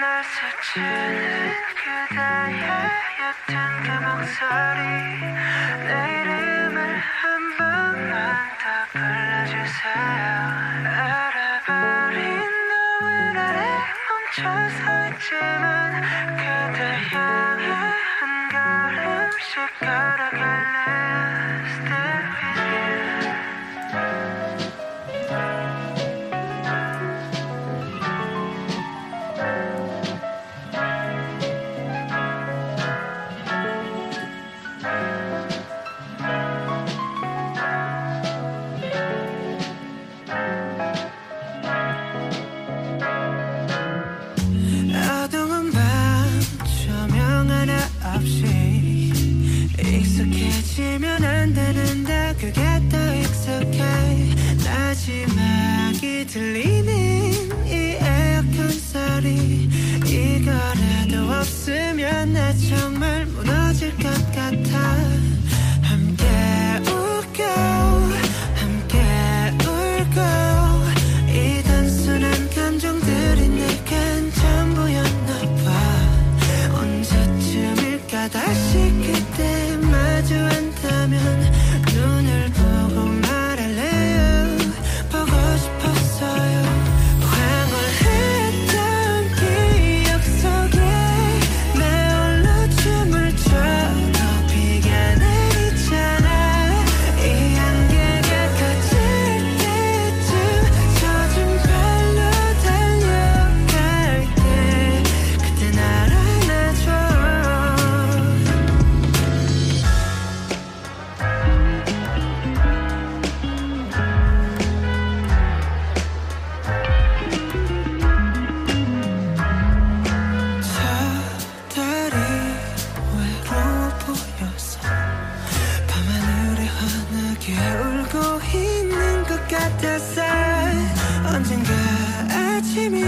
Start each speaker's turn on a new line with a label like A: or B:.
A: 날 스치는 그대의 옅은 그 목소리. 내 이름을 한 번만 더 불러주세요. 알아버린 노을 아래 멈춰 서 있지만 그대 향해 한 걸음씩 걸어갈 들리는 이 에어컨 소리. 이거라도 없으면 나 정말 무너질 것 같아. 함께 웃고 함께 울고. 이 단순한 감정들이 내겐 전부였나 봐. 언제쯤일까 다시 그때 마주 앉다면 환하게 울고 있는 것 같았어 언젠가 아침이